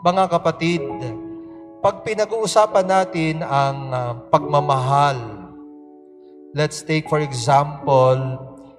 Mga kapatid, pag pinag-uusapan natin ang ah, pagmamahal, let's take for example,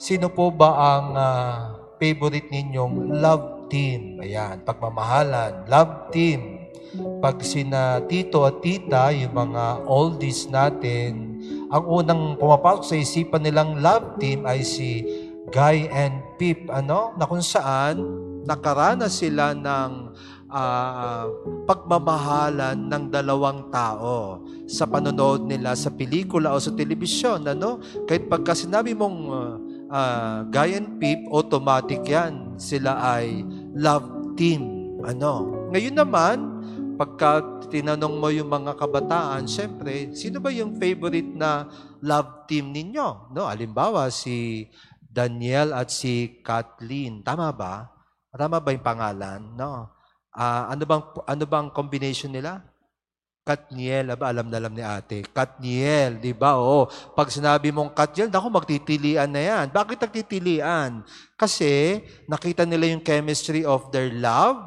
sino po ba ang ah, favorite ninyong love team? Ayan, pagmamahalan, love team. Pag sina tito at tita, yung mga oldies natin, ang unang pumapasok sa isipan nilang love team ay si Guy and Pip, ano? Na kung saan nakaranas sila ng ah, pagmamahalan ng dalawang tao sa panonood nila sa pelikula o sa telebisyon, ano? Kahit pagka sinabi mong ah, ah, Guy and Pip, automatic yan. Sila ay love team, ano? Ngayon naman, pagka tinanong mo yung mga kabataan, syempre, sino ba yung favorite na love team ninyo? No, halimbawa si Daniel at si Kathleen. Tama ba? Tama ba yung pangalan? No. Ah, ano bang ano bang combination nila? Katniel, aba alam na alam ni ate. Katniel, di ba? Oo. Pag sinabi mong Katniel, naku, magtitilian na yan. Bakit nagtitilian? Kasi nakita nila yung chemistry of their love,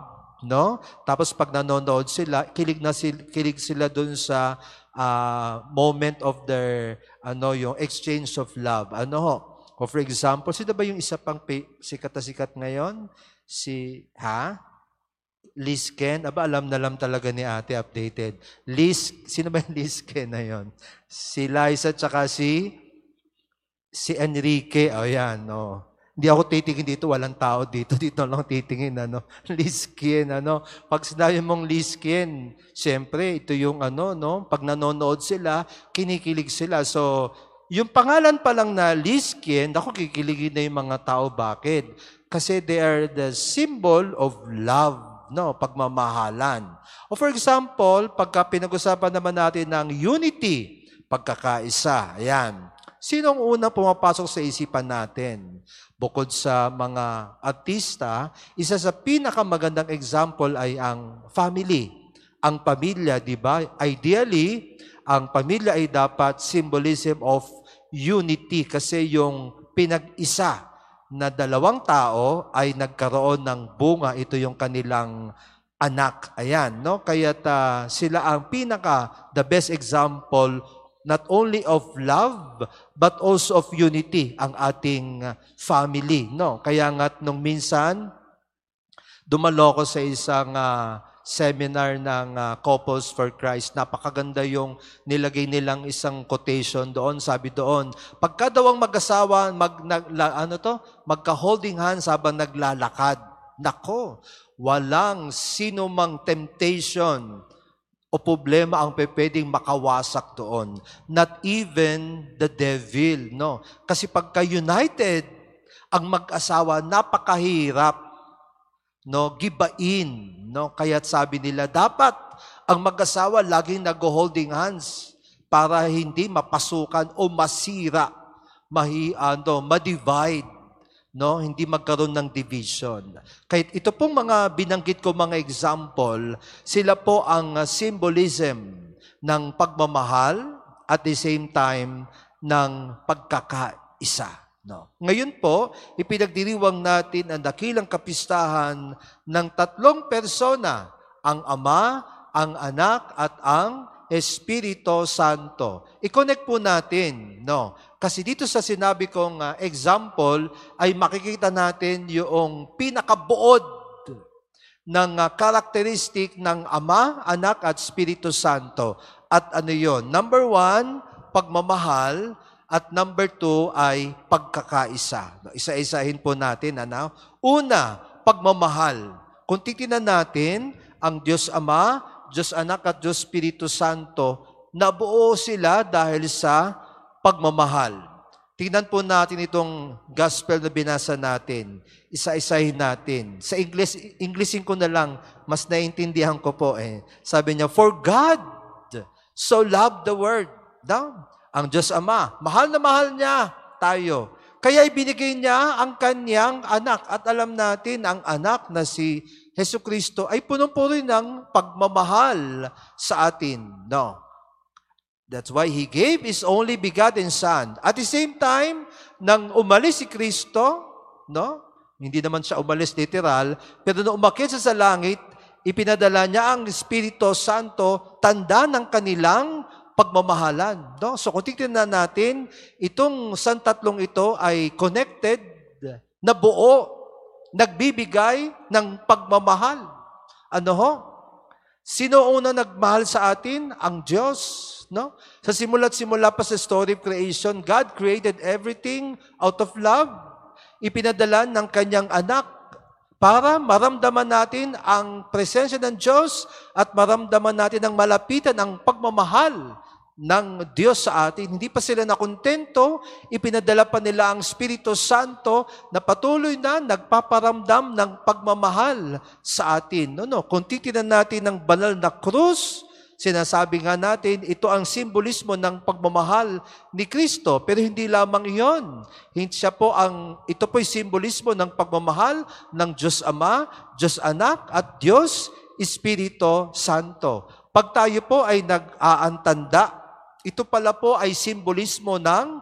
no? Tapos pag nanonood sila, kilig na sila, kilig sila dun sa ah, moment of their ano, yung exchange of love. Ano ho? O for example, sino ba yung isa pang pa- sikat na sikat ngayon? Si, ha? Liz Ken, aba alam na alam talaga ni ate, updated. Liz, sino ba yung Liz Ken na yun? Si Liza tsaka si, si Enrique, o yan, no. Hindi ako titingin dito, walang tao dito. Dito lang titingin, ano. Liz Ken, ano. Pag sinabi mong Liz Ken, siyempre, ito yung ano, no. Pag nanonood sila, kinikilig sila. So, yung pangalan pa lang na Liz Ken, ako kikiligin na yung mga tao. Bakit? Kasi they are the symbol of love, no, pagmamahalan. O for example, pagka pinag-usapan naman natin ng unity, pagkakaisa, ayan. Sinong unang pumapasok sa isipan natin? Bukod sa mga artista, isa sa pinakamagandang example ay ang family. Ang pamilya, di ba? Ideally, ang pamilya ay dapat symbolism of unity kasi yung pinag-isa na dalawang tao ay nagkaroon ng bunga. Ito yung kanilang anak. Ayan, no? Kaya sila ang pinaka, the best example not only of love, but also of unity, ang ating uh, family, no? Kaya nga nung minsan, dumalo ko sa isang uh, seminar ng uh, Couples for Christ. Napakaganda yung nilagay nilang isang quotation doon. Sabi doon, pagka daw ang mag-asawa, mag, nag, la, ano to? magka-holding hands habang naglalakad. Nako, walang sino mang temptation o problema ang pwedeng makawasak doon. Not even the devil, no? Kasi pagka united, ang mag-asawa, napakahirap, no? Gibain, no? Kaya't sabi nila, dapat ang mag-asawa laging nag-holding hands para hindi mapasukan o masira, mahi, ano, ma-divide no hindi magkaroon ng division kahit ito pong mga binanggit ko mga example sila po ang symbolism ng pagmamahal at the same time ng pagkakaisa no ngayon po ipinagdiriwang natin ang dakilang kapistahan ng tatlong persona ang ama ang anak at ang Espiritu Santo. I-connect po natin, no? Kasi dito sa sinabi kong uh, example ay makikita natin yung pinakabuod ng uh, karakteristik ng Ama, Anak at Espiritu Santo. At ano yon? Number one, pagmamahal. At number two ay pagkakaisa. Isa-isahin po natin. Ano? Una, pagmamahal. Kung titinan natin, ang Diyos Ama, Diyos Anak at Diyos Espiritu Santo, nabuo sila dahil sa pagmamahal. Tingnan po natin itong gospel na binasa natin. Isa-isahin natin. Sa English, Englishin ko na lang, mas naintindihan ko po eh. Sabi niya, For God so loved the world. Down. Ang Diyos Ama, mahal na mahal niya tayo. Kaya ibinigay niya ang kanyang anak. At alam natin, ang anak na si Heso Kristo ay punong-puno ng pagmamahal sa atin. No. That's why He gave His only begotten Son. At the same time, nang umalis si Kristo, no? hindi naman siya umalis literal, pero nung umakit siya sa langit, ipinadala niya ang Espiritu Santo, tanda ng kanilang pagmamahalan. No? So kung titignan natin, itong santatlong ito ay connected, na buo, nagbibigay ng pagmamahal. Ano ho? Sino una nagmahal sa atin? Ang Diyos. No? Sa simula't simula pa sa story of creation, God created everything out of love. Ipinadala ng kanyang anak para maramdaman natin ang presensya ng Diyos at maramdaman natin ang malapitan, ang pagmamahal ng Diyos sa atin. Hindi pa sila nakontento, ipinadala pa nila ang Espiritu Santo na patuloy na nagpaparamdam ng pagmamahal sa atin. No, no. Kung titinan natin ng banal na krus, sinasabi nga natin, ito ang simbolismo ng pagmamahal ni Kristo. Pero hindi lamang iyon. Siya po ang, ito po'y simbolismo ng pagmamahal ng Diyos Ama, Diyos Anak, at Diyos Espiritu Santo. Pag tayo po ay nag-aantanda ito pala po ay simbolismo ng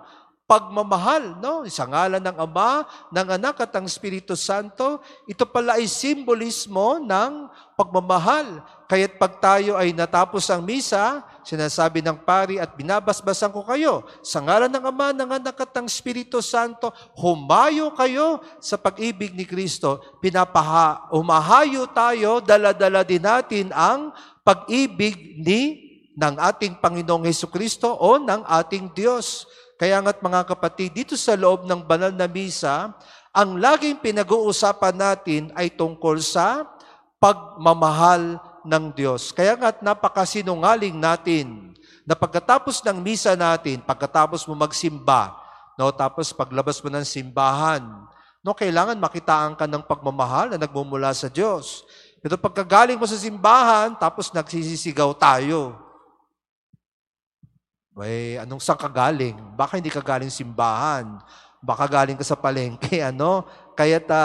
pagmamahal, no? Sa ngalan ng Ama, ng Anak at ng Espiritu Santo, ito pala ay simbolismo ng pagmamahal. Kaya't pag tayo ay natapos ang misa, sinasabi ng pari at binabasbasan ko kayo, sa ngalan ng Ama, ng Anak at ng Espiritu Santo, humayo kayo sa pag-ibig ni Kristo. Pinapaha, umahayo tayo, dala-dala din natin ang pag-ibig ni ng ating Panginoong Heso Kristo o ng ating Diyos. Kaya nga't mga kapatid, dito sa loob ng banal na misa, ang laging pinag-uusapan natin ay tungkol sa pagmamahal ng Diyos. Kaya nga't napakasinungaling natin na pagkatapos ng misa natin, pagkatapos mo magsimba, no, tapos paglabas mo ng simbahan, no, kailangan makitaan ka ng pagmamahal na nagmumula sa Diyos. Pero pagkagaling mo sa simbahan, tapos nagsisisigaw tayo. May anong saan ka galing? Baka hindi ka galing simbahan. Baka galing ka sa palengke, ano? Kaya ta,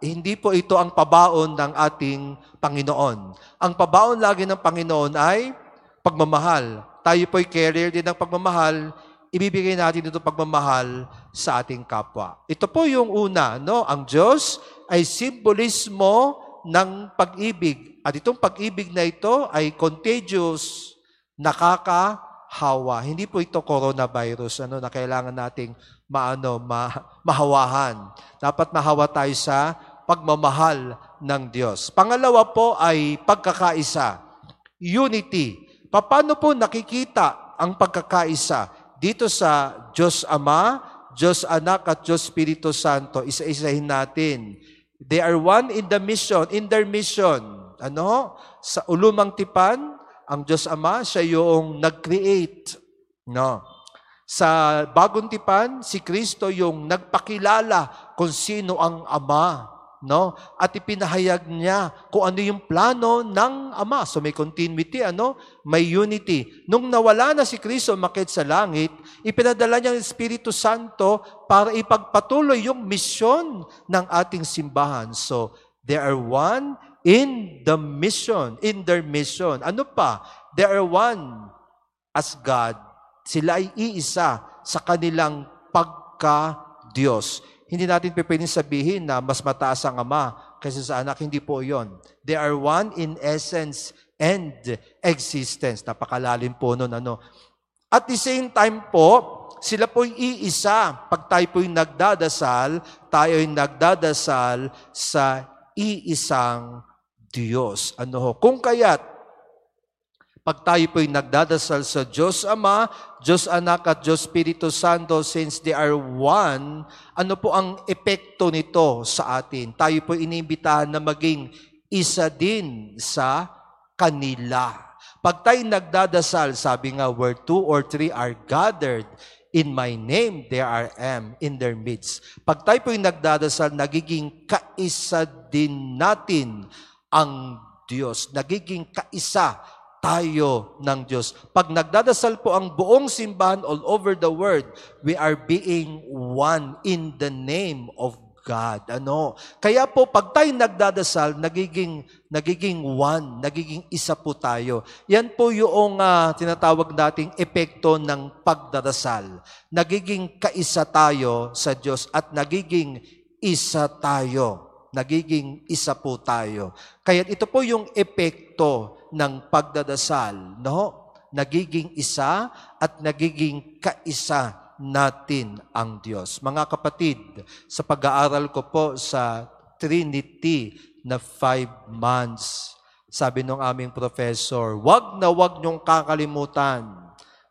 hindi po ito ang pabaon ng ating Panginoon. Ang pabaon lagi ng Panginoon ay pagmamahal. Tayo po'y carrier din ng pagmamahal. Ibibigay natin ito pagmamahal sa ating kapwa. Ito po yung una, no? Ang Diyos ay simbolismo ng pag-ibig. At itong pag-ibig na ito ay contagious, nakaka hawa. Hindi po ito coronavirus ano na kailangan nating maano ma, mahawahan. Dapat mahawa tayo sa pagmamahal ng Diyos. Pangalawa po ay pagkakaisa. Unity. Paano po nakikita ang pagkakaisa dito sa Diyos Ama, Diyos Anak at Diyos Espiritu Santo? Isa-isahin natin. They are one in the mission, in their mission. Ano? Sa ulumang tipan, ang Diyos Ama, siya yung nag-create. No? Sa bagong tipan, si Kristo yung nagpakilala kung sino ang Ama. No? At ipinahayag niya kung ano yung plano ng Ama. So may continuity, ano? May unity. Nung nawala na si Kristo makit sa langit, ipinadala niya ang Espiritu Santo para ipagpatuloy yung misyon ng ating simbahan. So, they are one in the mission, in their mission. Ano pa? They are one as God. Sila ay iisa sa kanilang pagka-Diyos. Hindi natin pwedeng sabihin na mas mataas ang Ama kaysa sa anak. Hindi po yon. They are one in essence and existence. Napakalalim po nun. Ano? At the same time po, sila po'y iisa. Pag tayo po'y nagdadasal, tayo'y nagdadasal sa iisang Diyos. Ano ho? Kung kaya't, pag tayo po'y nagdadasal sa Diyos Ama, Diyos Anak at Diyos Espiritu Santo, since they are one, ano po ang epekto nito sa atin? Tayo po'y iniimbitahan na maging isa din sa kanila. Pag tayo nagdadasal, sabi nga, where two or three are gathered, in my name, there I am in their midst. Pag tayo po'y nagdadasal, nagiging kaisa din natin ang Diyos. Nagiging kaisa tayo ng Diyos. Pag nagdadasal po ang buong simbahan all over the world, we are being one in the name of God. Ano? Kaya po, pag tayo nagdadasal, nagiging, nagiging one, nagiging isa po tayo. Yan po yung uh, tinatawag nating epekto ng pagdadasal. Nagiging kaisa tayo sa Diyos at nagiging isa tayo nagiging isa po tayo. Kaya ito po yung epekto ng pagdadasal, no? Nagiging isa at nagiging kaisa natin ang Diyos. Mga kapatid, sa pag-aaral ko po sa Trinity na five months, sabi ng aming professor, wag na wag niyong kakalimutan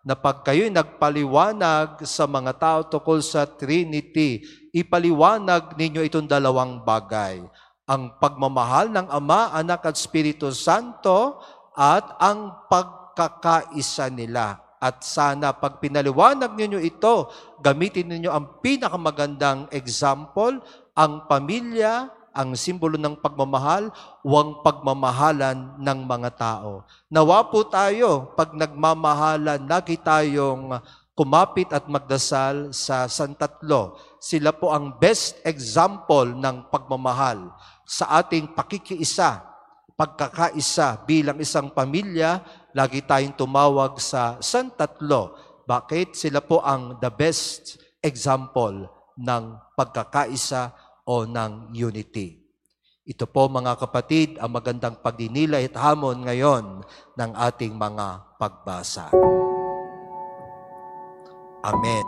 na pag kayo'y nagpaliwanag sa mga tao tukol sa Trinity, ipaliwanag ninyo itong dalawang bagay. Ang pagmamahal ng Ama, Anak at Espiritu Santo at ang pagkakaisa nila. At sana pag pinaliwanag ninyo ito, gamitin ninyo ang pinakamagandang example, ang pamilya, ang simbolo ng pagmamahal, huwag pagmamahalan ng mga tao. Nawa po tayo, pag nagmamahalan, lagi tayong kumapit at magdasal sa Santatlo. Sila po ang best example ng pagmamahal sa ating pakikiisa, pagkakaisa bilang isang pamilya, lagi tayong tumawag sa Santatlo. Bakit? Sila po ang the best example ng pagkakaisa o ng unity. Ito po mga kapatid ang magandang pagdinilay at hamon ngayon ng ating mga pagbasa. Amen.